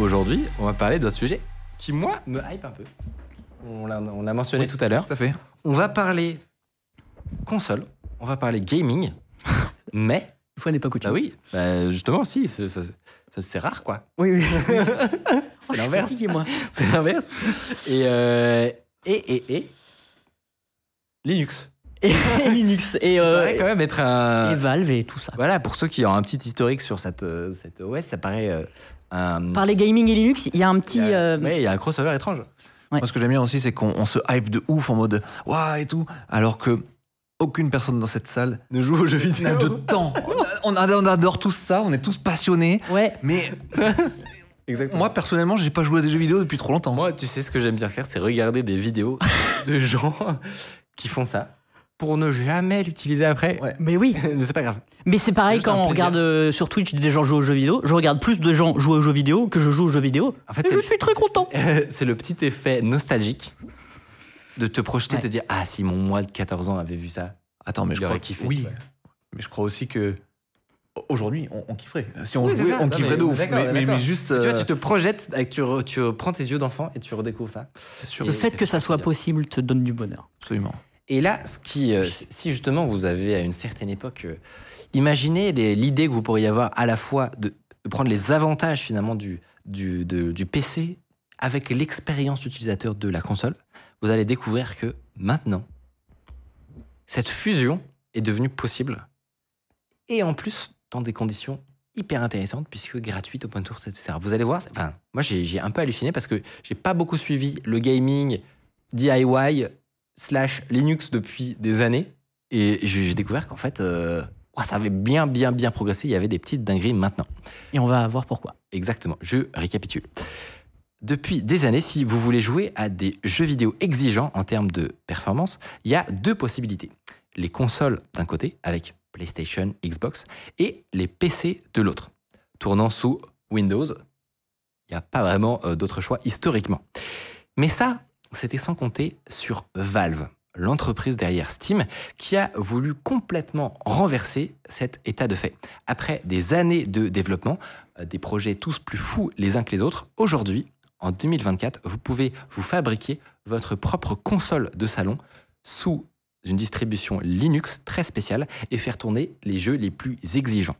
Aujourd'hui, on va parler d'un sujet qui, moi, me hype un peu. On l'a on l'a mentionné tout à l'heure. Tout à fait. On va parler console, on va parler gaming, mais. Une fois n'est pas coutume. Bah oui, bah justement, si. ça- ça- ça, c'est rare, quoi. Oui, oui. C'est l'inverse. C'est l'inverse. Et, euh, et, et, et. Linux. Et Linux. Et, euh, paraît quand même être un. et Valve et tout ça. Voilà, pour ceux qui ont un petit historique sur cette, euh, cette OS, ça paraît un. Par les gaming et Linux, il y a un petit. Euh, ouais, il y a un crossover étrange. Ouais. Moi, ce que j'aime bien aussi, c'est qu'on on se hype de ouf en mode waouh et tout, alors que aucune personne dans cette salle Ne joue aux jeux vidéo. de temps. On, a- on adore tous ça, on est tous passionnés, Ouais. mais Exactement. moi personnellement, j'ai pas joué à des jeux vidéo depuis trop longtemps. Moi, tu sais ce que j'aime bien faire, c'est regarder des vidéos de gens qui font ça pour ne jamais l'utiliser après. Ouais. Mais oui. Mais c'est pas grave. Mais c'est pareil quand on plaisir. regarde euh, sur Twitch des gens jouer aux jeux vidéo. Je regarde plus de gens jouer aux jeux vidéo que je joue aux jeux vidéo. En fait, et je suis très content. c'est le petit effet nostalgique de te projeter, Ouais. te dire Ah, si mon moi de 14 ans avait vu ça. Attends, mais je crois kiffé, Oui, mais je crois aussi que aujourd'hui, on, on kifferait. Si on Oui, jouait, on Non, kifferait mais- de ouf. Mais, mais- d'accord. mais juste, Tu vois, euh, tu te projettes, avec, tu, re- tu prends tes yeux d'enfant et tu redécouvres ça. sûr, Le fait que ça soit plaisir. possible te donne du bonheur. absolument. Et là, ce qui, euh, si justement vous avez à une certaine époque, euh, imaginez l'idée que vous pourriez avoir à la fois de, de prendre les avantages finalement du, du, de- du PC avec l'expérience utilisateur de la console, vous allez découvrir que maintenant, cette fusion est devenue possible. Et en plus, dans des conditions hyper intéressantes, puisque gratuite, open source, etc. Vous allez voir, enfin, moi j'ai j'ai un peu halluciné parce que j'ai pas beaucoup suivi le gaming DIY slash Linux depuis des années. Et j'ai découvert qu'en fait, euh, ça avait bien, bien, bien progressé. Il y avait des petites dingueries maintenant. Et on va voir pourquoi. Exactement. Je récapitule. Depuis des années, si vous voulez jouer à des jeux vidéo exigeants en termes de performance, il y a deux possibilités. Les consoles d'un côté, avec PlayStation, Xbox, et les PC de l'autre. Tournant sous Windows, il n'y a pas vraiment euh, d'autre choix historiquement. Mais ça, c'était sans compter sur Valve, l'entreprise derrière Steam, qui a voulu complètement renverser cet état de fait. Après des années de développement, euh, des projets tous plus fous les uns que les autres, aujourd'hui, en 2024, vous pouvez vous fabriquer votre propre console de salon sous une distribution Linux très spéciale et faire tourner les jeux les plus exigeants.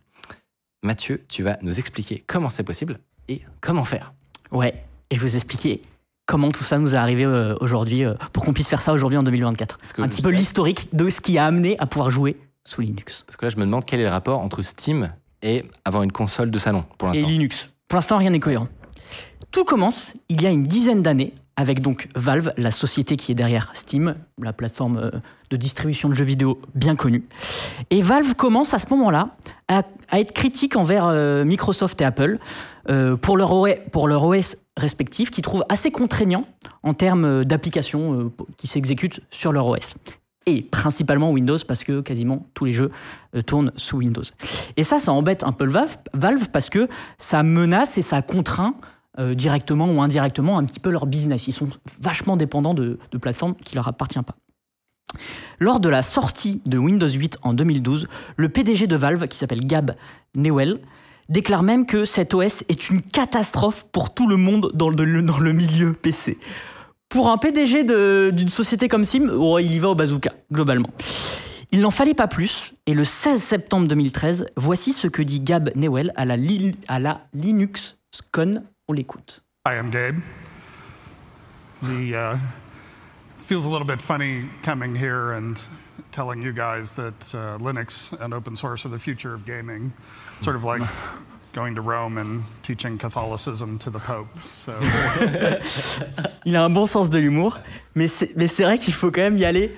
Mathieu, tu vas nous expliquer comment c'est possible et comment faire. Ouais. Et je vous expliquer comment tout ça nous est arrivé euh, aujourd'hui euh, pour qu'on puisse faire ça aujourd'hui en 2024. Parce que Un petit peu l'historique de ce qui a amené à pouvoir jouer sous Linux. Parce que là, je me demande quel est le rapport entre Steam et avoir une console de salon pour et l'instant. Linux. Pour l'instant, rien n'est cohérent. Tout commence il y a une dizaine d'années avec donc Valve, la société qui est derrière Steam, la plateforme euh, de distribution de jeux vidéo bien connue. Et Valve commence à ce moment-là à, être critique envers euh, Microsoft et Apple euh, pour, leur OS, respectif, qu'ils trouvent assez contraignant en termes d'applications qui s'exécutent sur leur OS. Et principalement Windows, parce que quasiment tous les jeux tournent sous Windows. Et ça, ça embête un peu Valve parce que ça menace et ça contraint euh, directement ou indirectement un petit peu leur business. Ils sont vachement dépendants de, plateformes qui leur appartiennent pas. Lors de la sortie de Windows 8 en 2012, le PDG de Valve, qui s'appelle Gab Newell, déclare même que cet OS est une catastrophe pour tout le monde dans le, milieu PC. Pour un PDG d'une société comme Sim, oh, il y va au bazooka, globalement. Il n'en fallait pas plus, et le 16 septembre 2013, voici ce que dit Gab Newell à la, Li- à la LinuxCon. On l'écoute. Hi, I'm Gabe. The uh, it feels a little bit funny coming here and telling you guys that uh, Linux and open source are the future of gaming, sort of like going to Rome and teaching Catholicism to the Pope. So Il a un bon sens de l'humour, mais c'est mais c'est vrai qu'il faut quand même y aller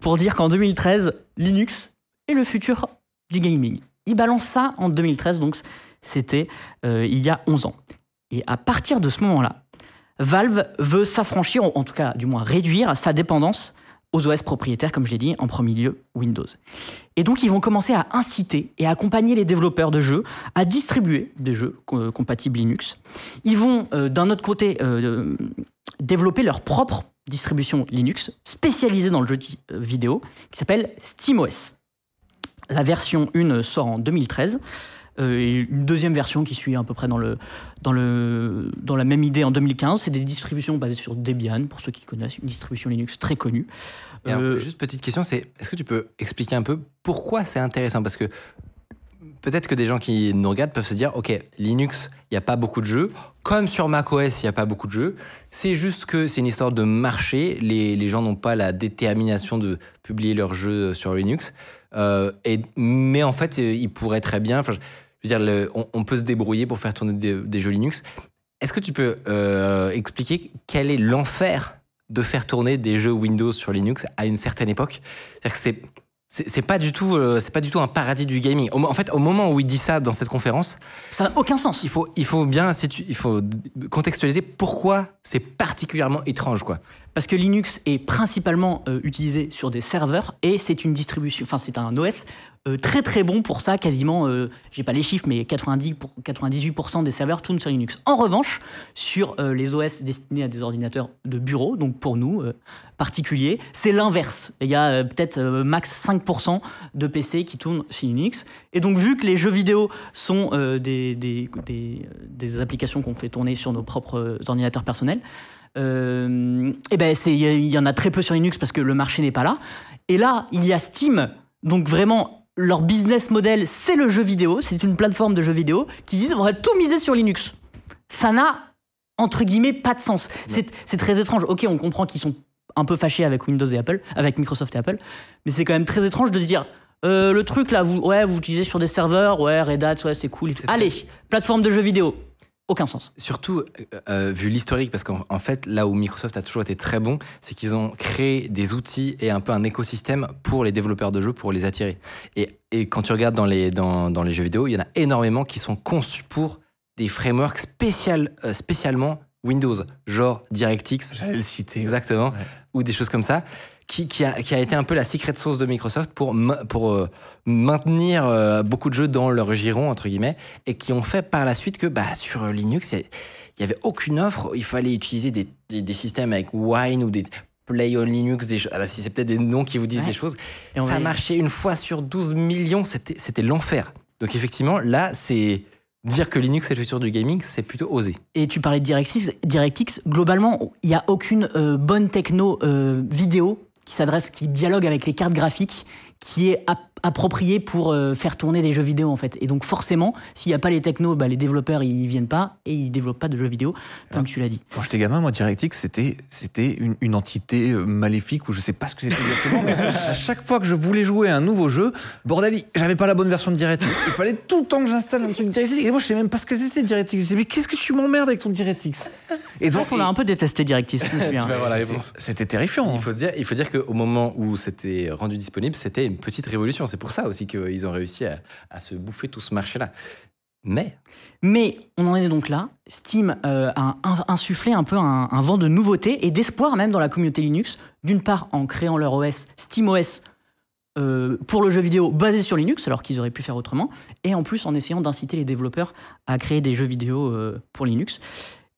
pour dire qu'en 2013, Linux est le futur du gaming. Ils balancent ça en 2013, donc c'était euh, il y a 11 ans. Et à partir de ce moment-là, Valve veut s'affranchir, en tout cas du moins réduire sa dépendance aux OS propriétaires, comme je l'ai dit, en premier lieu Windows. Et donc ils vont commencer à inciter et à accompagner les développeurs de jeux à distribuer des jeux euh, compatibles Linux. Ils vont euh, d'un autre côté euh, développer leur propre distribution Linux spécialisée dans le jeu vidéo qui s'appelle SteamOS. La version 1 sort en 2013. Euh, et une deuxième version qui suit à peu près dans, le, dans, le, dans la même idée en 2015. C'est des distributions basées sur Debian, pour ceux qui connaissent, une distribution Linux très connue. Et alors, Euh, juste petite question, c'est est-ce que tu peux expliquer un peu pourquoi c'est intéressant? Parce que peut-être que des gens qui nous regardent peuvent se dire, ok, Linux, il n'y a pas beaucoup de jeux, comme sur macOS, il n'y a pas beaucoup de jeux. C'est juste que c'est une histoire de marché. Les, les gens n'ont pas la détermination de publier leurs jeux sur Linux. Euh, et, mais en fait, ils pourraient très bien. Enfin, Je veux dire, le- on, on peut se débrouiller pour faire tourner des, des jeux Linux. Est-ce que tu peux euh, expliquer quel est l'enfer de faire tourner des jeux Windows sur Linux à une certaine époque? C'est-à-dire que c'est c'est c'est pas du tout euh, c'est pas du tout un paradis du gaming. Au en fait, au moment où il dit ça dans cette conférence, ça n'a aucun sens. il faut il faut bien il faut contextualiser pourquoi c'est particulièrement étrange quoi. Parce que Linux est principalement euh, utilisé sur des serveurs et c'est une distribution, enfin c'est un OS euh, très très bon pour ça, quasiment, euh, j'ai pas les chiffres, mais 90 pour, 98% des serveurs tournent sur Linux. En revanche, sur euh, les OS destinés à des ordinateurs de bureau, donc pour nous, euh, particuliers, c'est l'inverse. Il y a peut-être max 5% de PC qui tournent sur Linux. Et donc vu que les jeux vidéo sont des, applications qu'on fait tourner sur nos propres ordinateurs personnels, et ben c'est il y, y en a très peu sur Linux parce que le marché n'est pas là. Et là, il y a Steam, donc vraiment leur business model, c'est le jeu vidéo, c'est une plateforme de jeux vidéo qui disent on va tout miser sur Linux. Ça n'a entre guillemets pas de sens. C'est très étrange. Ok, on comprend qu'ils sont un peu fâchés avec Windows et Apple, avec Microsoft et Apple, mais c'est quand même très étrange de se dire. euh, le truc là, vous, ouais, vous utilisez sur des serveurs, ouais, Red Hat, ouais, c'est cool. Allez, plateforme de jeux vidéo, aucun sens. Surtout euh, euh, vu l'historique parce qu'en en fait là où Microsoft a toujours été très bon, c'est qu'ils ont créé des outils et un peu un écosystème pour les développeurs de jeux pour les attirer. Et, et quand tu regardes dans les dans, dans les jeux vidéo, il y en a énormément qui sont conçus pour des frameworks spécial, euh, spécialement Windows, genre DirectX, J'allais le citer. Exactement. Ouais. Ou des choses comme ça. Qui, qui, a, qui a été un peu la secret sauce de Microsoft pour, euh, maintenir euh, beaucoup de jeux dans leur giron, entre guillemets, et qui ont fait par la suite que bah, sur Linux, il n'y avait aucune offre. Il fallait utiliser des, des, des systèmes avec Wine ou des Play on Linux, des. Alors, si c'est peut-être des noms qui vous disent Ouais. des choses. Et ça va- marchait une fois sur 12 millions, c'était c'était l'enfer. Donc, effectivement, là, c'est. Dire que Linux est le futur du gaming, c'est plutôt osé. Et tu parlais de DirectX. DirectX, globalement, il n'y a aucune euh, bonne techno euh, vidéo qui s'adresse, qui dialogue avec les cartes graphiques, qui est ap- appropriée pour euh, faire tourner des jeux vidéo en fait. Et donc forcément, s'il n'y a pas les technos, bah, les développeurs ils viennent pas et ils développent pas de jeux vidéo, comme tu l'as dit. Quand j'étais gamin, moi, DirectX, c'était, c'était une, une entité euh, maléfique ou je sais pas ce que c'était exactement, mais à chaque fois que je voulais jouer à un nouveau jeu, bordel, j'avais pas la bonne version de DirectX. Il fallait tout le temps que j'installe un truc DirectX. Et moi, je sais même pas ce que c'était DirectX. Je disais, mais qu'est-ce que tu m'emmerdes avec ton DirectX Et vrai qu'on a un peu détesté DirectX, c'était- terrifiant. Il hein. faut, se dire, il faut dire qu'au moment où c'était rendu disponible, c'était une petite révolution. C'est pour ça aussi qu'ils ont réussi à, se bouffer tout ce marché-là. Mais, Mais on en est donc là. Steam euh, a in- insufflé un peu un, un vent de nouveauté et d'espoir même dans la communauté Linux. D'une part en créant leur OS, SteamOS, euh, pour le jeu vidéo basé sur Linux, alors qu'ils auraient pu faire autrement, et en plus en essayant d'inciter les développeurs à créer des jeux vidéo euh, pour Linux.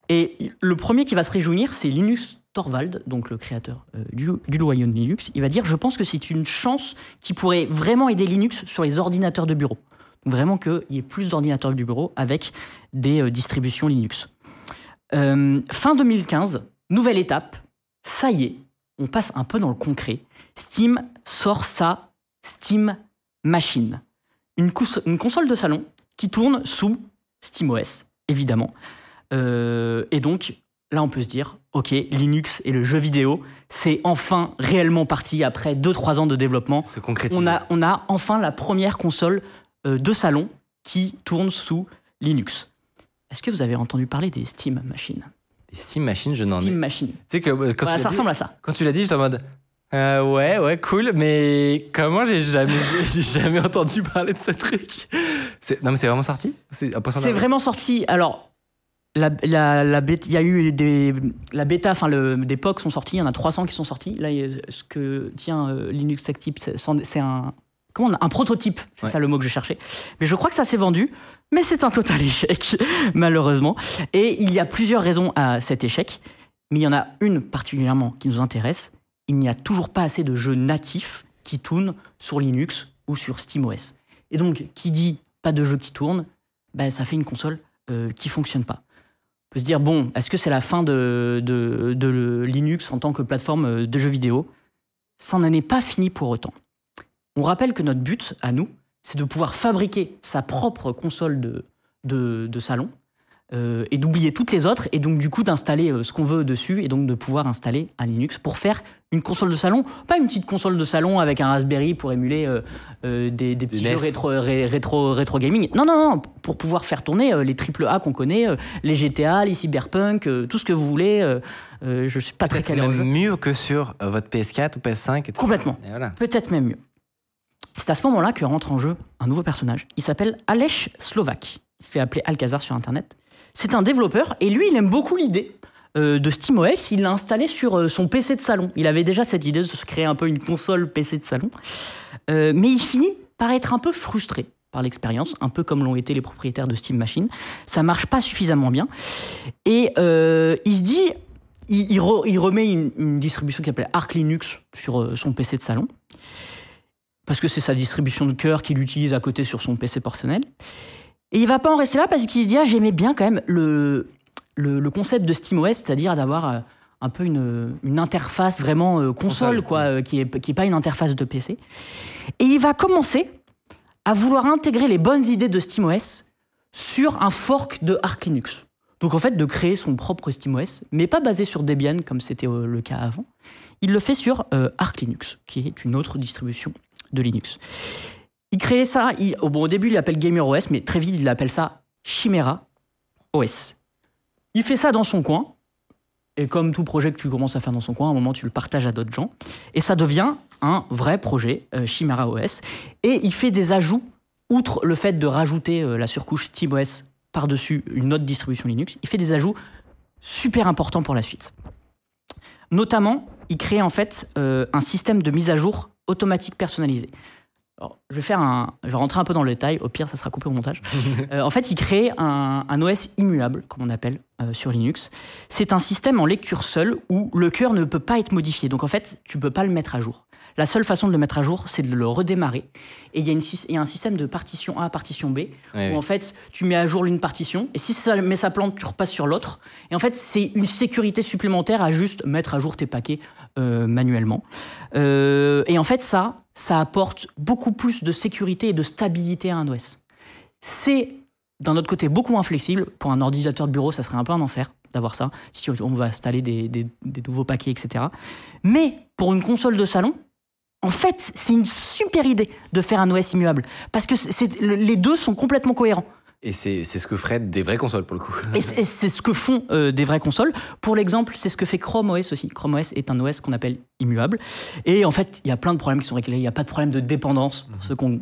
Et le premier qui va se réjouir, c'est Linus Torvald, donc le créateur euh, du, du de Linux. Il va dire Je pense que c'est une chance qui pourrait vraiment aider Linux sur les ordinateurs de bureau. Donc vraiment qu'il y ait plus d'ordinateurs du bureau avec des euh, distributions Linux. Euh, fin 2015, nouvelle étape, ça y est, on passe un peu dans le concret. Steam sort sa Steam Machine, une console de salon qui tourne sous SteamOS, évidemment. Euh, et donc, là, on peut se dire, ok, Linux et le jeu vidéo, c'est enfin réellement parti après 2-3 ans de développement. se. On a, on a enfin la première console euh, de salon qui tourne sous Linux. Est-ce que vous avez entendu parler des Steam Machines Les Steam Machines, je n'en ai. Steam Machine. Tu sais que euh, quand, Voilà, tu ça dit, ressemble à ça. quand tu l'as dit, j'étais en mode Euh, ouais, ouais, cool. Mais comment j'ai jamais, j'ai jamais entendu parler de ce truc? Non, mais c'est vraiment sorti? C'est vraiment sorti. Alors, la, la, la bêta- il y a eu des, la bêta, enfin, le, des POC sont sortis. Il y en a 300 qui sont sortis. Là, ce que tient euh, Linux Tech Tips, c'est un, comment on a- un prototype. C'est Ouais. ça le mot que je cherchais. Mais je crois que ça s'est vendu. Mais c'est un total échec, malheureusement. Et il y a plusieurs raisons à cet échec. Mais il y en a une particulièrement qui nous intéresse. Il n'y a toujours pas assez de jeux natifs qui tournent sur Linux ou sur SteamOS. Et donc, qui dit pas de jeux qui tournent, ben, ça fait une console euh, qui fonctionne pas. Peut se dire, bon, est-ce que c'est la fin de, Linux en tant que plateforme euh, de jeux vidéo? Ça n'en est pas fini pour autant. On rappelle que notre but, à nous, c'est de pouvoir fabriquer sa propre console de salon euh, et d'oublier toutes les autres et donc du coup d'installer euh, ce qu'on veut dessus et donc de pouvoir installer un Linux pour faire une console de salon, pas une petite console de salon avec un Raspberry pour émuler euh, euh, des, des petits NES. jeux rétro, ré- rétro, rétro gaming. Non, non, non, pour pouvoir faire tourner euh, les AAA qu'on connaît, euh, les GTA, les Cyberpunk, tout ce que vous voulez. je suis pas très calé mieux que sur votre PS4 ou PS5. etc. Complètement. Voilà. Peut-être même mieux. C'est à ce moment-là que rentre en jeu un nouveau personnage. Il s'appelle Aleš Slovak. Il se fait appeler Alcazar sur Internet. C'est un développeur et lui, il aime beaucoup l'idée euh, de SteamOS. Il l'a installé sur euh, son PC de salon. Il avait déjà cette idée de se créer un peu une console PC de salon. Euh, mais il finit par être un peu frustré par l'expérience, un peu comme l'ont été les propriétaires de Steam Machine. Ça marche pas suffisamment bien. Et il se dit, il, il re- il remet une, une distribution qui s'appelle Arc Linux sur son PC de salon parce que c'est sa distribution de cœur qu'il utilise à côté sur son PC personnel. Et il va pas en rester là parce qu'il se dit ah, j'aimais bien quand même le, le, le concept de SteamOS, c'est-à-dire d'avoir euh, un peu une, une interface vraiment euh, console, Console, quoi, euh, qui est qui est pas une interface de PC. Et il va commencer à vouloir intégrer les bonnes idées de SteamOS sur un fork de Arch Linux. Donc en fait de créer son propre SteamOS, mais pas basé sur Debian comme c'était euh, le cas avant. Il le fait sur Arch Linux, qui est une autre distribution de Linux. Il crée ça, bon, au début il l'appelle Gamer OS, mais très vite il appelle ça Chimera OS. Il fait ça dans son coin, et comme tout projet que tu commences à faire dans son coin, à un moment tu le partages à d'autres gens, et ça devient un vrai projet, euh, Chimera OS, et il fait des ajouts, outre le fait de rajouter euh, la surcouche SteamOS par-dessus une autre distribution Linux, il fait des ajouts super importants pour la suite. Notamment, il crée en fait euh, un système de mise à jour automatique personnalisé. Alors, je vais faire un, je vais rentrer un peu dans le détail. Au pire, ça sera coupé au montage. Euh, en fait, il crée un, un OS immuable, comme on appelle euh, sur Linux. C'est un système en lecture seule où le cœur ne peut pas être modifié. Donc en fait, tu peux pas le mettre à jour. La seule façon de le mettre à jour, c'est de le redémarrer. Et il y, a une sys- il y a un système de partition A, partition B, Ouais, où en fait, tu mets à jour l'une partition, et si ça met sa plante, tu repasses sur l'autre. Et en fait, c'est une sécurité supplémentaire à juste mettre à jour tes paquets euh, manuellement. Et en fait, ça, ça apporte beaucoup plus de sécurité et de stabilité à un OS. C'est, d'un autre côté, beaucoup moins flexible. Pour un ordinateur de bureau, ça serait un peu un enfer d'avoir ça, si on va installer des, des- nouveaux paquets, etc. Mais pour une console de salon, en fait, c'est une super idée de faire un OS immuable. Parce que les deux sont complètement cohérents. Et c'est ce que feraient des vraies consoles pour le coup. Et c'est ce que font euh, des vraies consoles. Pour l'exemple, c'est ce que fait Chrome OS aussi. Chrome OS est un OS qu'on appelle immuable. Et en fait, il y a plein de problèmes qui sont réglés. Il n'y a pas de problème de dépendance. Pour ceux qui ont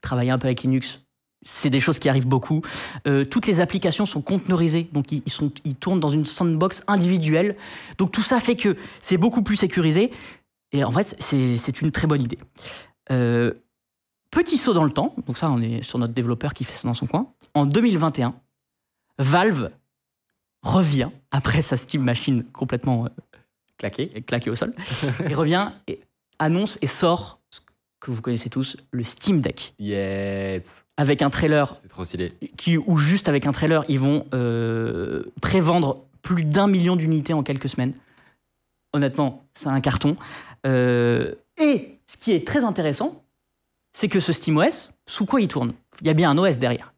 travaillé un peu avec Linux, c'est des choses qui arrivent beaucoup. Euh, toutes les applications sont conteneurisées. Donc, ils, sont, ils tournent dans une sandbox individuelle. Donc, tout ça fait que c'est beaucoup plus sécurisé. Et en fait, c'est c'est une très bonne idée. Euh, petit saut dans le temps. Donc, ça, on est sur notre développeur qui fait ça dans son coin. En 2021, Valve revient après sa Steam Machine complètement euh, claquée, claquée au sol, et revient et annonce et sort ce que vous connaissez tous, le Steam Deck, Yes. avec un trailer C'est trop stylé. qui, ou juste avec un trailer, ils vont euh, prévendre plus d'un million d'unités en quelques semaines. Honnêtement, c'est un carton. Euh, et ce qui est très intéressant, c'est que ce SteamOS, sous quoi il tourne? Il y a bien un OS derrière.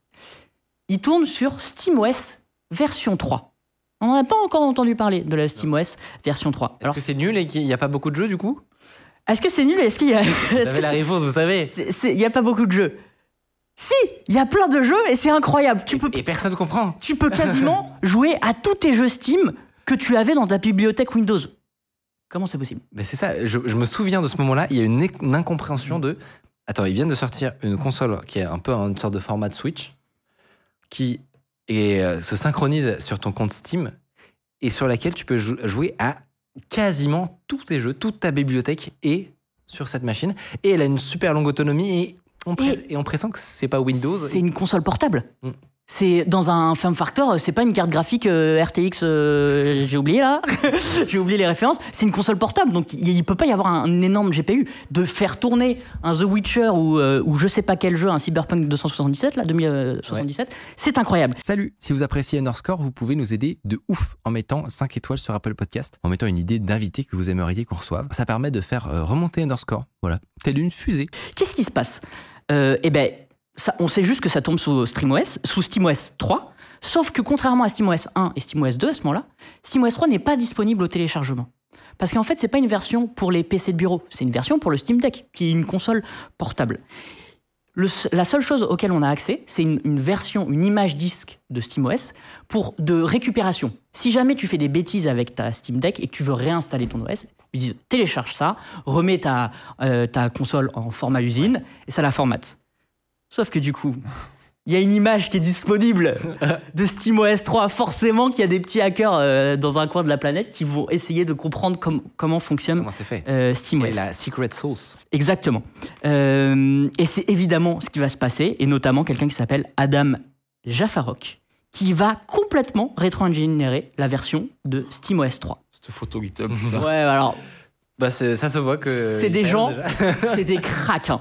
Il tourne sur SteamOS version 3. On n'en a pas encore entendu parler de la SteamOS version 3. Est-ce que c'est nul et qu'il n'y a pas beaucoup de jeux du coup? Est-ce que c'est nul Est-ce qu'il y a. Vous avez que la réponse, vous savez. Il n'y a pas beaucoup de jeux. Si Il y a plein de jeux et c'est incroyable. Tu peux Et personne ne comprend. tu peux quasiment jouer à tous tes jeux Steam que tu avais dans ta bibliothèque Windows. Comment c'est possible? Mais c'est ça, je, je me souviens de ce moment-là, il y a une, une incompréhension de. Attends, ils viennent de sortir une console qui est un peu une sorte de format de Switch, qui est, euh, se synchronise sur ton compte Steam et sur laquelle tu peux jou- jouer à quasiment tous tes jeux, toute ta bibliothèque est sur cette machine. Et elle a une super longue autonomie et on, et on pressent que c'est pas Windows. C'est une console portable. Mm. C'est dans un form factor, c'est pas une carte graphique euh, RTX, euh, j'ai oublié là, j'ai oublié les références. C'est une console portable, donc il, peut pas y avoir un, énorme GPU. De faire tourner un The Witcher ou, euh, ou je sais pas quel jeu, un Cyberpunk 277 là, 2077, c'est incroyable. Salut, si vous appréciez Underscore, vous pouvez nous aider de ouf en mettant 5 étoiles sur Apple Podcast, en mettant une idée d'invité que vous aimeriez qu'on reçoive. Ça permet de faire euh, remonter Underscore, voilà, telle une fusée. Qu'est-ce qui se passe? Euh, Eh ben, on sait juste que ça tombe sous sous SteamOS 3. Sauf que contrairement à SteamOS 1 et SteamOS 2 à ce moment-là, SteamOS 3 n'est pas disponible au téléchargement. Parce qu'en fait, c'est pas une version pour les PC de bureau, c'est une version pour le Steam Deck, qui est une console portable. La seule chose auquel on a accès, c'est une, une version, une image disque de SteamOS pour de récupération. Si jamais tu fais des bêtises avec ta Steam Deck et que tu veux réinstaller ton OS, ils disent télécharge ça, remets ta, euh, ta console en format usine et ça la formate. Sauf que du coup, il y a une image qui est disponible de SteamOS 3. Forcément qu'il y a des petits hackers euh, dans un coin de la planète qui vont essayer de comprendre com- comment fonctionne Comment c'est fait euh, SteamOS. est la secret sauce Exactement. Euh, et c'est évidemment ce qui va se passer, et notamment quelqu'un qui s'appelle Adam Jaffarok, qui va complètement rétro-ingénierer la version de SteamOS 3. Cette photo GitHub. Ouais, alors, bah, ça se voit que. c'est des gens, c'est des cracks, hein.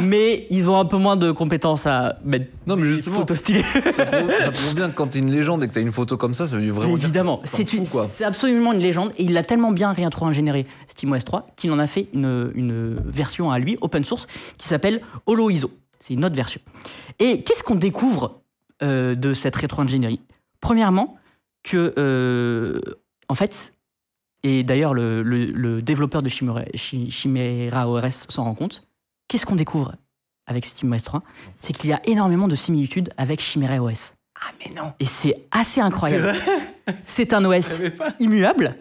Mais ils ont un peu moins de compétences à mettre Non, mais des justement. photos stylées. Ça prouve, ça prouve bien que quand t'es une légende et que t'as une photo comme ça, ça veut dire vraiment. Mais évidemment, c'est absolument une légende et il l'a tellement bien rétro-ingénéré SteamOS 3 qu'il en a fait une, une version à lui, open source, qui s'appelle HoloISO. C'est une autre version. Et qu'est-ce qu'on découvre euh, de cette rétro-ingénierie? Premièrement, que, euh, en fait, et d'ailleurs le, le- le développeur de Chimera, Chi- Chimera OS s'en rend compte, qu'est-ce qu'on découvre avec SteamOS 3 C'est qu'il y a énormément de similitudes avec Chimera OS. Ah, mais non Et c'est assez incroyable. C'est un OS immuable.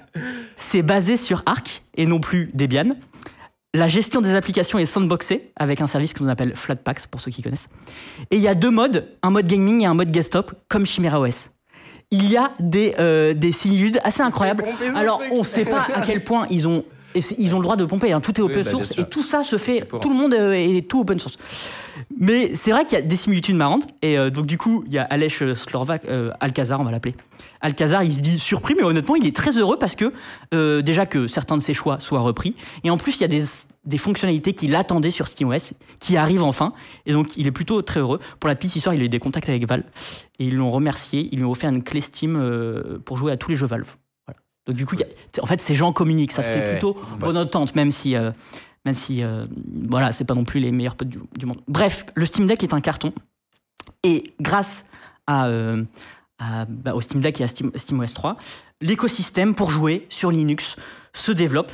C'est basé sur Arc et non plus Debian. La gestion des applications est sandboxée avec un service qu'on appelle Flatpaks pour ceux qui connaissent. Et il y a deux modes, un mode gaming et un mode desktop comme Chimera OS. Il y a des, euh, des similitudes assez incroyables. Alors on ne sait pas à quel point ils ont et ils ont le droit de pomper, hein. tout est open bah, source et tout ça se fait, tout le monde euh, est tout open source. Mais c'est vrai qu'il y a des similitudes marrantes. Et euh, donc, du coup, il y a Aleš Slorvak, euh, Alcazar, on va l'appeler. Alcazar, il se dit surpris, mais honnêtement, il est très heureux parce que, euh, déjà, que certains de ses choix soient repris. Et en plus, il y a des, des fonctionnalités qu'il attendait sur SteamOS qui arrivent enfin. Et donc, il est plutôt très heureux. Pour la petite histoire, il a eu des contacts avec Valve. Et ils l'ont remercié. Ils lui ont offert une clé Steam euh, pour jouer à tous les jeux Valve. Donc, du coup, il y a- en fait, ces gens communiquent. Ça se fait plutôt bonne entente, même si. euh, même si, euh, voilà, c'est pas non plus les meilleurs potes du, du monde. Bref, le Steam Deck est un carton. Et grâce à, euh, à- bah, au Steam Deck et à Steam, SteamOS 3, l'écosystème pour jouer sur Linux se développe.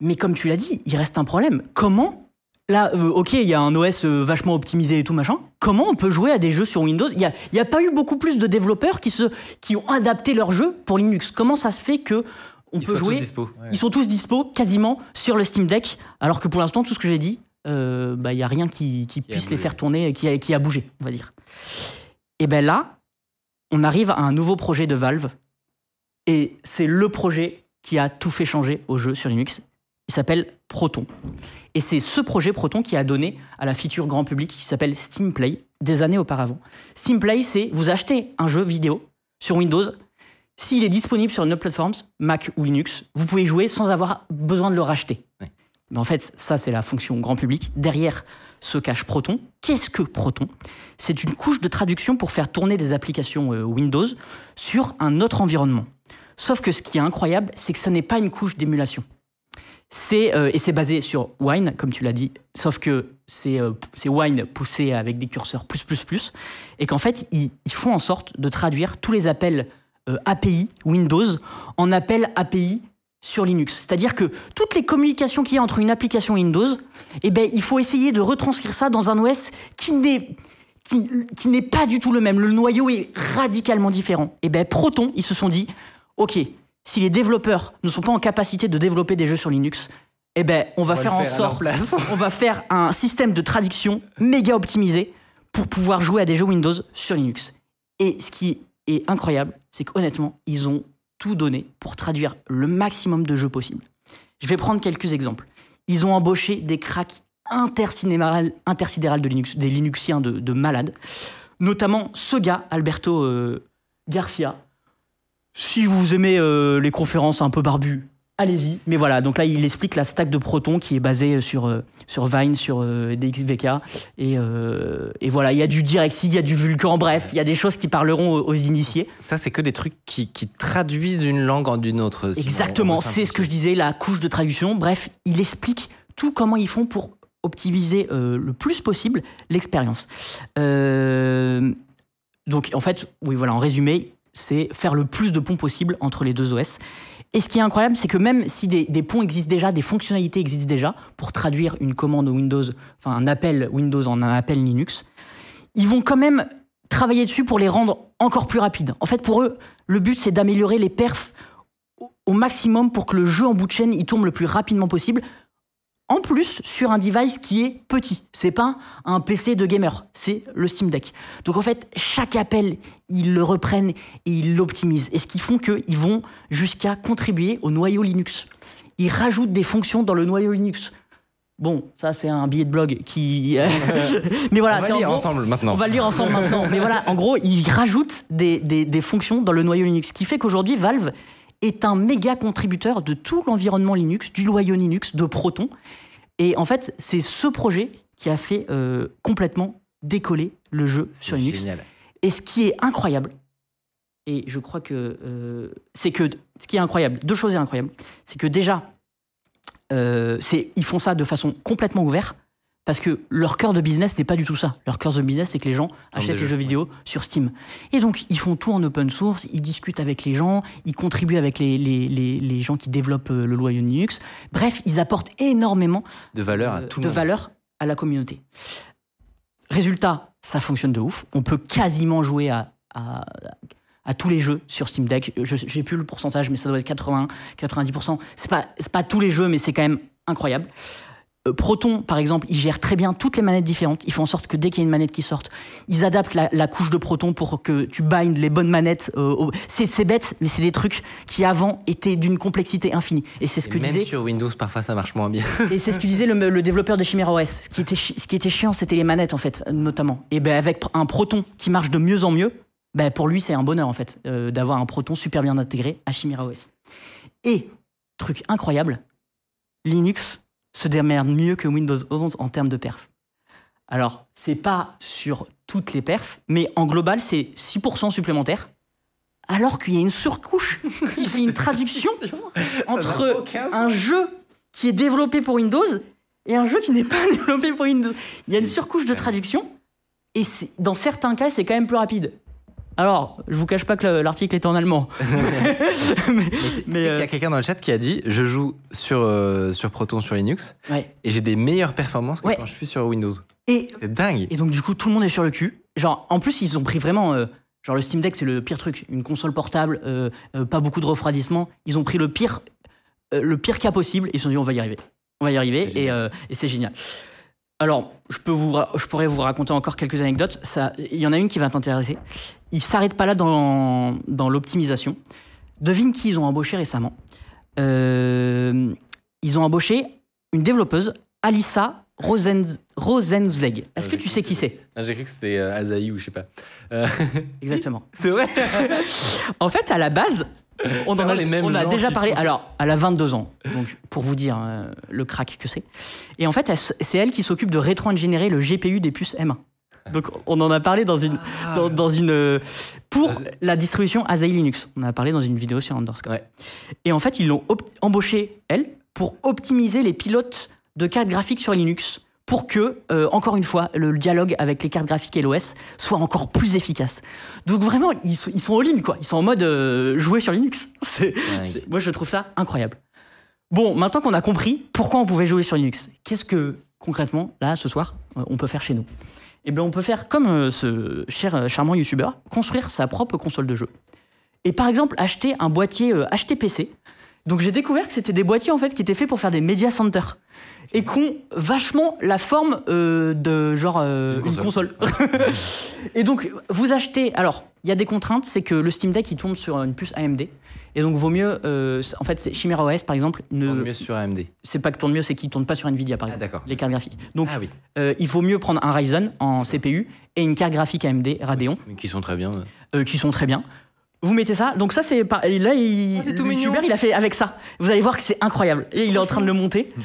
Mais comme tu l'as dit, il reste un problème. Comment Là, euh, ok, il y a un OS euh, vachement optimisé et tout machin. Comment on peut jouer à des jeux sur Windows? Il n'y a, y a pas eu beaucoup plus de développeurs qui, se, qui ont adapté leurs jeux pour Linux. Comment ça se fait que on Ils peut sont tous jouer dispo. ils sont tous dispo quasiment sur le Steam Deck, alors que pour l'instant, tout ce que j'ai dit, il n'y a rien qui, puisse les faire tourner, qui a, qui a bougé, on va dire. Et bien là, on arrive à un nouveau projet de Valve, et c'est le projet qui a tout fait changer au jeu sur Linux. Il s'appelle Proton. Et c'est ce projet Proton qui a donné à la feature grand public qui s'appelle Steam Play des années auparavant. Steam Play, c'est vous achetez un jeu vidéo sur Windows, s'il est disponible sur une autre plateforme, Mac ou Linux, vous pouvez jouer sans avoir besoin de le racheter. Ouais. Mais en fait, ça, c'est la fonction grand public. Derrière se cache Proton. Qu'est-ce que Proton? C'est une couche de traduction pour faire tourner des applications euh, Windows sur un autre environnement. Sauf que ce qui est incroyable, c'est que ce n'est pas une couche d'émulation. C'est euh, et c'est basé sur Wine, comme tu l'as dit. Sauf que c'est euh, c'est Wine poussé avec des curseurs plus plus plus, et qu'en fait ils, font en sorte de traduire tous les appels euh, API Windows en appels API sur Linux. C'est-à-dire que toutes les communications qu'il y a entre une application Windows, eh ben il faut essayer de retranscrire ça dans un OS qui n'est qui, n'est pas du tout le même. Le noyau est radicalement différent. Et ben Proton, ils se sont dit, ok, si les développeurs ne sont pas en capacité de développer des jeux sur Linux, eh ben, on va faire en faire sorte, on va faire un système de traduction méga optimisé pour pouvoir jouer à des jeux Windows sur Linux. Et ce qui est incroyable, c'est qu'honnêtement, ils ont tout donné pour traduire le maximum de jeux possible. Je vais prendre quelques exemples. Ils ont embauché des cracks intersidérales, de Linux, des Linuxiens de, de malades, notamment ce gars, Alberto euh, Garcia. Si vous aimez euh, les conférences un peu barbues, allez-y. Mais voilà, donc là, il explique la stack de Proton qui est basée sur, euh, sur Vine, sur euh, DXVK. Et, euh, et voilà, il y a du Direxi, il y a du Vulkan, bref, il y a des choses qui parleront aux, aux initiés. Ça, c'est que des trucs qui, qui traduisent une langue en d'une autre. si Exactement, c'est ce que je disais, la couche de traduction. Bref, il explique tout comment ils font pour optimiser euh, le plus possible l'expérience. Euh, donc, en fait, oui, voilà, en résumé, c'est faire le plus de ponts possible entre les deux OS. Et ce qui est incroyable, c'est que même si des, ponts existent déjà, des fonctionnalités existent déjà pour traduire une commande Windows, enfin un appel Windows en un appel Linux, ils vont quand même travailler dessus pour les rendre encore plus rapides. En fait, pour eux, le but, c'est d'améliorer les perfs au- au maximum pour que le jeu en bout de chaîne il tourne le plus rapidement possible. En plus, sur un device qui est petit. C'est pas un PC de gamer, c'est le Steam Deck. Donc en fait, chaque appel, ils le reprennent et ils l'optimisent. Et ce qu'ils font qu'ils vont jusqu'à contribuer au noyau Linux. Ils rajoutent des fonctions dans le noyau Linux. Bon, ça c'est un billet de blog qui. Mais voilà, On va en lire gros- ensemble maintenant. on va le lire ensemble maintenant. Mais voilà, en gros, ils rajoutent des, des- des fonctions dans le noyau Linux. Ce qui fait qu'aujourd'hui, Valve est un méga contributeur de tout l'environnement Linux, du noyau Linux, de Proton. Et en fait, c'est ce projet qui a fait euh, complètement décoller le jeu sur Linux. génial. Et ce qui est incroyable, et je crois que euh, c'est que ce qui est incroyable, deux choses incroyables, c'est que déjà, euh, c'est ils font ça de façon complètement ouverte parce que leur cœur de business n'est pas du tout ça. Leur cœur de business, c'est que les gens achètent les jeux, jeux vidéo sur Steam. Et donc, ils font tout en open source, ils discutent avec les gens, ils contribuent avec les, les, les, les gens qui développent euh, le noyau Linux. Bref, ils apportent énormément De valeur à tout de le monde. valeur à la communauté. Résultat, ça fonctionne de ouf. On peut quasiment jouer à, à, à tous les jeux sur Steam Deck. Je j'ai plus le pourcentage, mais ça doit être 80, 90%. C'est pas pas tous les jeux, mais c'est quand même incroyable. Euh, Proton, par exemple, ils gèrent très bien toutes les manettes différentes. Ils font en sorte que dès qu'il y a une manette qui sorte, ils adaptent la, la couche de Proton pour que tu bindes les bonnes manettes. euh, au- c'est bête, mais c'est des trucs qui avant étaient d'une complexité infinie. Et c'est ce Et que même disait. sur Windows, parfois, ça marche moins bien. Et c'est ce que disait le, le développeur de Chimera OS. Ce qui était, chi- ce qui était chiant, c'était les manettes, en fait, notamment. Et ben avec un Proton qui marche de mieux en mieux, ben pour lui, c'est un bonheur, en fait, euh, d'avoir un Proton super bien intégré à Chimera OS. Et, truc incroyable, Linux se démerde mieux que Windows 11 en termes de perf. Alors, c'est pas sur toutes les perfs, mais en global, c'est 6% supplémentaire. Alors qu'il y a une surcouche qui fait une traduction entre un jeu qui est développé pour Windows et un jeu qui n'est pas développé pour Windows. Il y a une surcouche de traduction et dans certains cas, c'est quand même plus rapide. Alors, je vous cache pas que le- l'article est en allemand. mais, qu'il y euh, a quelqu'un dans le chat qui a dit Je joue sur, euh, sur Proton sur Linux ouais. et j'ai des meilleures performances que Ouais. quand je suis sur Windows. C'est dingue. et donc, du coup, tout le monde est sur le cul. Genre, en plus, ils ont pris vraiment. euh, genre, le Steam Deck, c'est le pire truc. Une console portable, euh, euh, pas beaucoup de refroidissement. Ils ont pris le pire, euh, le pire cas possible et ils se sont dit on va y arriver. On va y arriver euh, et c'est génial. Alors, je, peux vous, je pourrais vous raconter encore quelques anecdotes. Ça- Il y en a une qui va t'intéresser. Ils s'arrêtent pas là dans, dans l'optimisation. Devine qui ils ont embauché récemment. Euh, ils ont embauché une développeuse, Alissa Rosen, Rosenzweig. Est-ce que tu sais qui c'est? J'ai cru que c'était euh, Azaï ou je sais pas. Euh, Exactement. c'est vrai En fait, à la base, on, en a, les mêmes on a déjà parlé. Alors, elle a 22 ans, donc pour vous dire euh, le crack que c'est. Et en fait, c'est elle qui s'occupe de rétro-ingénierer le GPU des puces M1. Donc, on en a parlé dans une, Ah. dans, dans une euh, pour la distribution Asahi Linux. On en a parlé dans une vidéo sur Underscore. Ouais. Et en fait, ils l'ont op- embauché elle pour optimiser les pilotes de cartes graphiques sur Linux pour que, euh, encore une fois, le dialogue avec les cartes graphiques et l'OS soit encore plus efficace. Donc vraiment, ils sont, ils sont all-in, quoi. Ils sont en mode euh, jouer sur Linux. C'est, c'est- moi, je trouve ça incroyable. Bon, maintenant qu'on a compris pourquoi on pouvait jouer sur Linux, qu'est-ce que, concrètement, là, ce soir, euh, on peut faire chez nous? Eh bien, on peut faire comme ce cher, charmant YouTuber, construire sa propre console de jeu. et par exemple acheter un boîtier HTPC. Donc j'ai découvert que c'était des boîtiers en fait qui étaient faits pour faire des media centers et qui ont vachement la forme euh, de genre euh, Une une console. et donc vous achetez. Alors il y a des contraintes, c'est que le Steam Deck il tourne sur une puce AMD et donc vaut mieux. euh, en fait, c'est Chimera OS par exemple. Tourne Ne, mieux sur AMD. c'est pas que tourne mieux, c'est qu'il tourne pas sur Nvidia par Ah, exemple. d'accord. Les cartes graphiques. Donc Ah oui, euh, il vaut mieux prendre un Ryzen en CPU et une carte graphique AMD Radeon qui sont très bien. qui sont très bien. Vous mettez ça, donc ça c'est pas. et Là, il, Oh, c'est tout le mignon. YouTuber, il a fait avec ça. Vous allez voir que c'est incroyable. Et il est en train de le monter.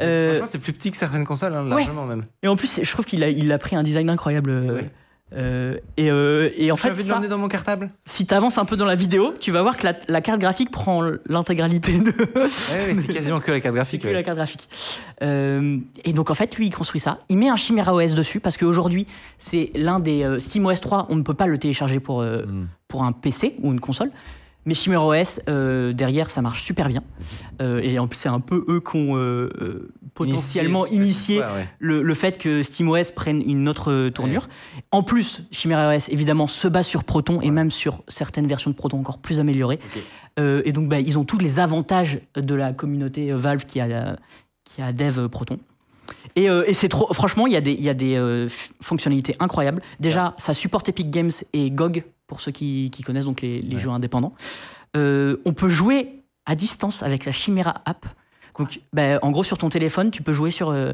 Euh, Franchement, c'est plus petit que certaines consoles, hein, ouais. largement même. et en plus, c'est- je trouve qu'il a, il a pris un design incroyable. euh, Ouais. Euh, et, euh, et en fait, ça, dans mon cartable. si tu avances un peu dans la vidéo, tu vas voir que la, la carte graphique prend l'intégralité de. Ouais, ouais, c'est quasiment que la carte graphique. que ouais. la carte graphique. Euh, et donc en fait, lui, il construit ça. Il met un Chimera OS dessus parce qu'aujourd'hui, c'est l'un des euh, SteamOS 3. On ne peut pas le télécharger pour, euh, pour un PC ou une console. Mais Chimera OS, euh, derrière, ça marche super bien. Euh, et en plus, c'est un peu eux qui ont euh, euh, potentiellement Initié, initié Ouais, ouais. le, le fait que SteamOS prenne une autre tournure. En plus, Chimera OS, évidemment, se base sur Proton et même sur certaines versions de Proton encore plus améliorées. Et donc, bah, ils ont tous les avantages de la communauté Valve qui a, qui a dev Proton. Et, euh, et c'est trop. Franchement, il y a des, y a des euh, fonctionnalités incroyables. Déjà, ça supporte Epic Games et GOG, pour ceux qui, qui connaissent donc les, les Ouais. jeux indépendants. Euh, on peut jouer à distance avec la Chimera App. Donc, bah, en gros, sur ton téléphone, tu peux jouer sur, euh,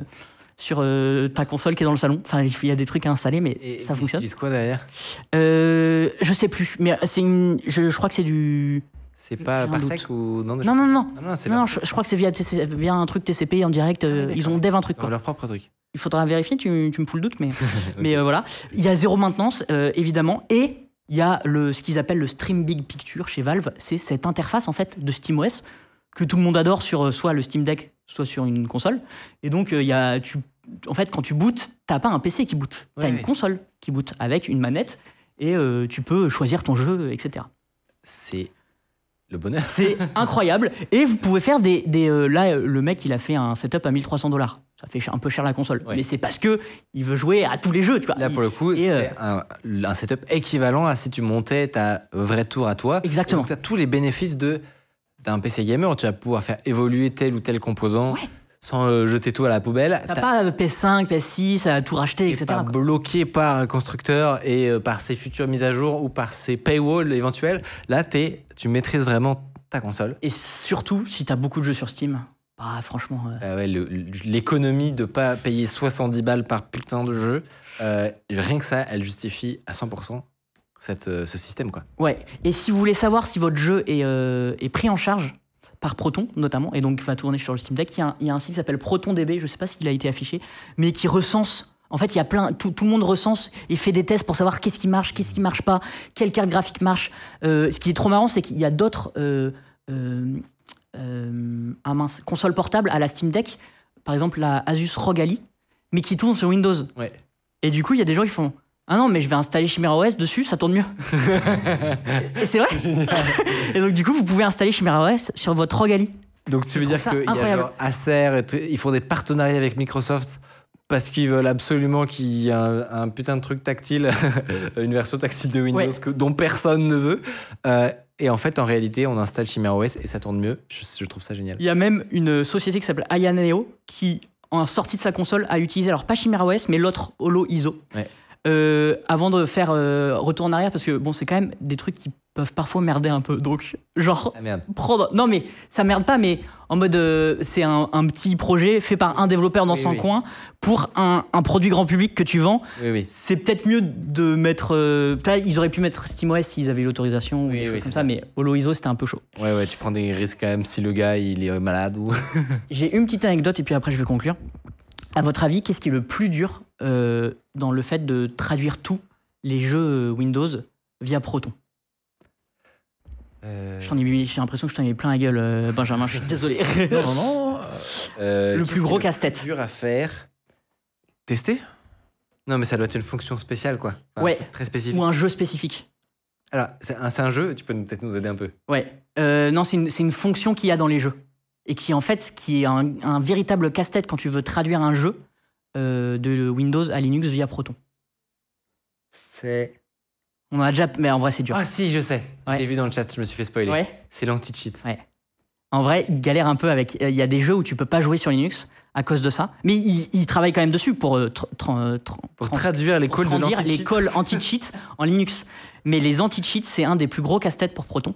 sur euh, ta console qui est dans le salon. Enfin, il y a des trucs à installer, mais Et ça ils fonctionne. utilisent quoi derrière? Je sais plus, mais c'est une, je, je crois que c'est du. C'est pas Parsec ou non Non, non, non. Ah non, Non, non, je, je crois que c'est via, un truc TCP en direct. euh, Ah, ils ont dev un truc. Ils ont Quoi. leur propre truc. Il faudra vérifier, tu, tu me fous le doute, mais, mais euh, voilà. Il y a zéro maintenance, euh, évidemment, et il y a le, ce qu'ils appellent le Stream Big Picture chez Valve. C'est cette interface en fait de SteamOS que tout le monde adore sur euh, soit le Steam Deck, soit sur une console. Et donc, euh, il y a, tu, en fait, quand tu bootes, t'as pas un PC qui boot, t'as Ouais, une console qui boot avec une manette et euh, tu peux choisir ton jeu, etc. C'est le bonheur. C'est incroyable. Et vous pouvez faire des. des euh, là, euh, le mec, il a fait un setup à 1300 dollars. Ça fait un peu cher la console. Ouais. Mais c'est parce que il veut jouer à tous les jeux, tu vois. Là, pour le coup, Et, c'est euh, un, un setup équivalent à si tu montais ta vraie tour à toi. Exactement. Donc, tu as tous les bénéfices d'un PC gamer tu vas pouvoir faire évoluer tel ou tel composant Ouais. Sans euh, jeter tout à la poubelle. T'as pas euh, PS5, PS6 à tout racheter, etc. pas quoi. bloqué par un constructeur et euh, par ses futures mises à jour ou par ses paywalls éventuels. Là, t'es- tu maîtrises vraiment ta console. Et surtout, si t'as beaucoup de jeux sur Steam, bah franchement. euh, Ah ouais, L'économie de pas payer 70 balles par putain de jeu, euh, rien que ça, elle justifie à 100% cette, euh, ce système. quoi. Ouais. Et si vous voulez savoir si votre jeu est, euh, est pris en charge par Proton, notamment, et donc va tourner sur le Steam Deck, il y a un, il y a un site qui s'appelle ProtonDB, je sais pas s'il a été affiché, mais qui recense. En fait, il y a plein, tout, tout le monde recense et fait des tests pour savoir qu'est-ce qui marche, qu'est-ce qui marche pas, quelle carte graphique marche. Euh, ce qui est trop marrant, c'est qu'il y a d'autres euh, euh, euh, ah mince, consoles portables à la Steam Deck, par exemple la Asus ROG Ally, mais qui tournent sur Windows. Ouais. Et du coup, il y a des gens qui font Ah non, mais je vais installer Chimera OS dessus, ça tourne mieux. et c'est vrai. et donc, du coup, vous pouvez installer Chimera OS sur votre ROG Ally. Donc tu veux dire qu'il y a genre Acer, et ils font des partenariats avec Microsoft parce qu'ils veulent absolument qu'il y ait un, un putain de truc tactile, une version tactile de Windows Ouais. que, dont personne ne veut. Euh, et en fait, en réalité, on installe Chimera OS et ça tourne mieux. Je, je trouve ça génial. Il y a même une société qui s'appelle Ayaneo qui, en sortie de sa console, a utilisé, alors pas Chimera OS, mais l'autre Holo ISO. Ouais. Euh, avant de faire euh, retour en arrière, parce que bon, c'est quand même des trucs qui peuvent parfois merder un peu. Donc, genre, Ah prendre. Non, mais ça merde pas, mais en mode. euh, c'est un, un petit projet fait par un développeur dans Oui, son oui. coin pour un, un produit grand public que tu vends. Oui. C'est peut-être mieux de mettre. ils auraient pu mettre SteamOS s'ils avaient l'autorisation ou des choses comme ça. ça, mais Holo ISO c'était un peu chaud. Ouais, ouais, tu prends des risques quand même si le gars il est malade ou. J'ai une petite anecdote et puis après je vais conclure. À votre avis, qu'est-ce qui est le plus dur dans le fait de traduire tous les jeux euh, Windows via Proton Euh, J'ai l'impression que je t'en ai mis plein la gueule, euh, Benjamin, je suis désolé. Non, non. Euh, Le plus gros casse-tête. Dur à faire. Tester Non, mais ça doit être une fonction spéciale, quoi. Enfin, Ouais. Très spécifique. Ou un jeu spécifique. Alors, c'est un, jeu, tu peux peut-être nous aider un peu. Ouais. Euh, non, c'est une, fonction qu'il y a dans les jeux. Et qui, en fait, ce qui est un, un véritable casse-tête quand tu veux traduire un jeu euh, de Windows à Linux via Proton. C'est. On en a déjà, mais en vrai, c'est dur. Ah si, je sais. Ouais. Je l'ai vu dans le chat, je me suis fait spoiler. Ouais. C'est l'anti-cheat. Ouais. En vrai, il galère un peu avec. Il y a des jeux où tu peux pas jouer sur Linux à cause de ça. Mais il, il travaille quand même dessus pour, euh, tr- tr- euh, Pour traduire les pour calls de traduire les calls anti-cheat en Linux. Mais les anti-cheats, c'est un des plus gros casse-tête pour Proton.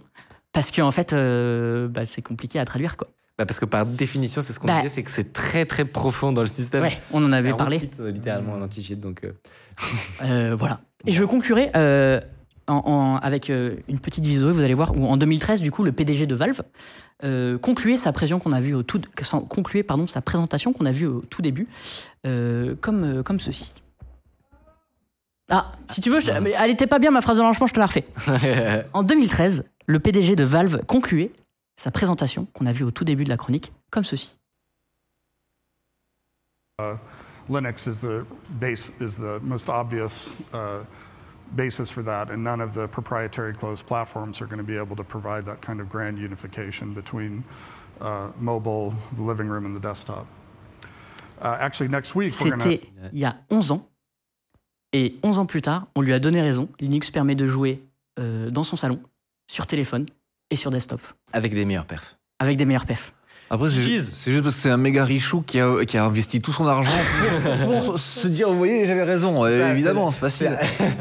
Parce qu'en fait, euh, bah, c'est compliqué à traduire. Quoi. Bah, parce que par définition, c'est ce qu'on Bah. disait, c'est que c'est très très profond dans le système. Ouais, on en avait parlé. requitte, euh, littéralement un anti-cheat, donc. euh, Euh, voilà. Et je conclurai euh, en- en- avec une petite vidéo, vous allez voir, où en 2013, du coup, le PDG de Valve concluait sa présentation qu'on a vu au tout, sans- concluait, pardon, sa présentation qu'on a vue au tout début, comme, comme ceci. Ah, si tu veux, je- mais elle était pas bien ma phrase de lancement, je te la refais. En 2013, le PDG de Valve concluait sa présentation qu'on a vue au tout début de la chronique comme ceci. Linux is the base is the most obvious uh, basis for that, and none of the proprietary closed platforms are going to be able to provide that kind of grand unification between uh, mobile, the living room, and the desktop. Uh, actually, next week. C'était il y a 11 ans. Et 11 ans plus tard, on lui a donné raison. Linux permet de jouer euh, dans son salon, sur téléphone et sur desktop, Avec des meilleurs perfs. avec des meilleurs perfs. Après, c'est c'est juste parce que c'est un méga richou qui a, qui a investi tout son argent pour, pour se dire, vous voyez, j'avais raison. Ça, évidemment, c'est facile.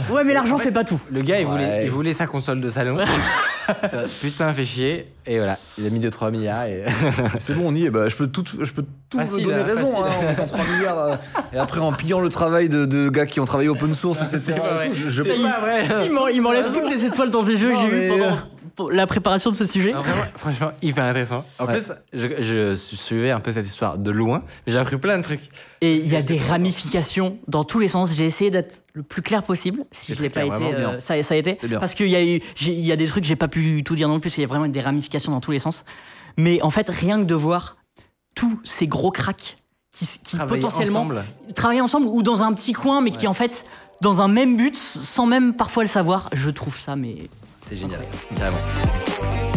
Ouais, mais l'argent fait pas tout. Le gars, il, voulait, Ouais. il voulait sa console de salon. Putain, fait chier. Et voilà, il a mis 2-3 milliards. Et... C'est bon, on y est. Bah, je peux tout, je peux tout Facile, vous donner hein, raison hein, en mettant 3 milliards. là. et après, en pillant le travail de, de gars qui ont travaillé open source, etc. pas vrai. Je- je- C'est pas vrai. Il m'en- il m'enlève toutes les étoiles dans ces jeux que j'ai eu pendant euh, pour la préparation de ce sujet. Non, vraiment, franchement, hyper intéressant. En Ouais. plus, je, je suivais un peu cette histoire de loin, mais j'ai appris plein de trucs. Et il y a des ramifications dans tous les sens. J'ai essayé d'être le plus clair possible. Si je l'ai pas clair, été, euh, ça, ça a été. Parce qu'il y a eu, il y a des trucs que j'ai pas pu tout dire non plus. parce qu'il y a vraiment des ramifications dans tous les sens. Mais en fait, rien que de voir tous ces gros cracks qui, qui Travailler potentiellement ensemble. travailler ensemble ou dans un petit coin, mais qui en fait dans un même but, sans même parfois le savoir. Je trouve ça, mais C'est génial. Vraiment.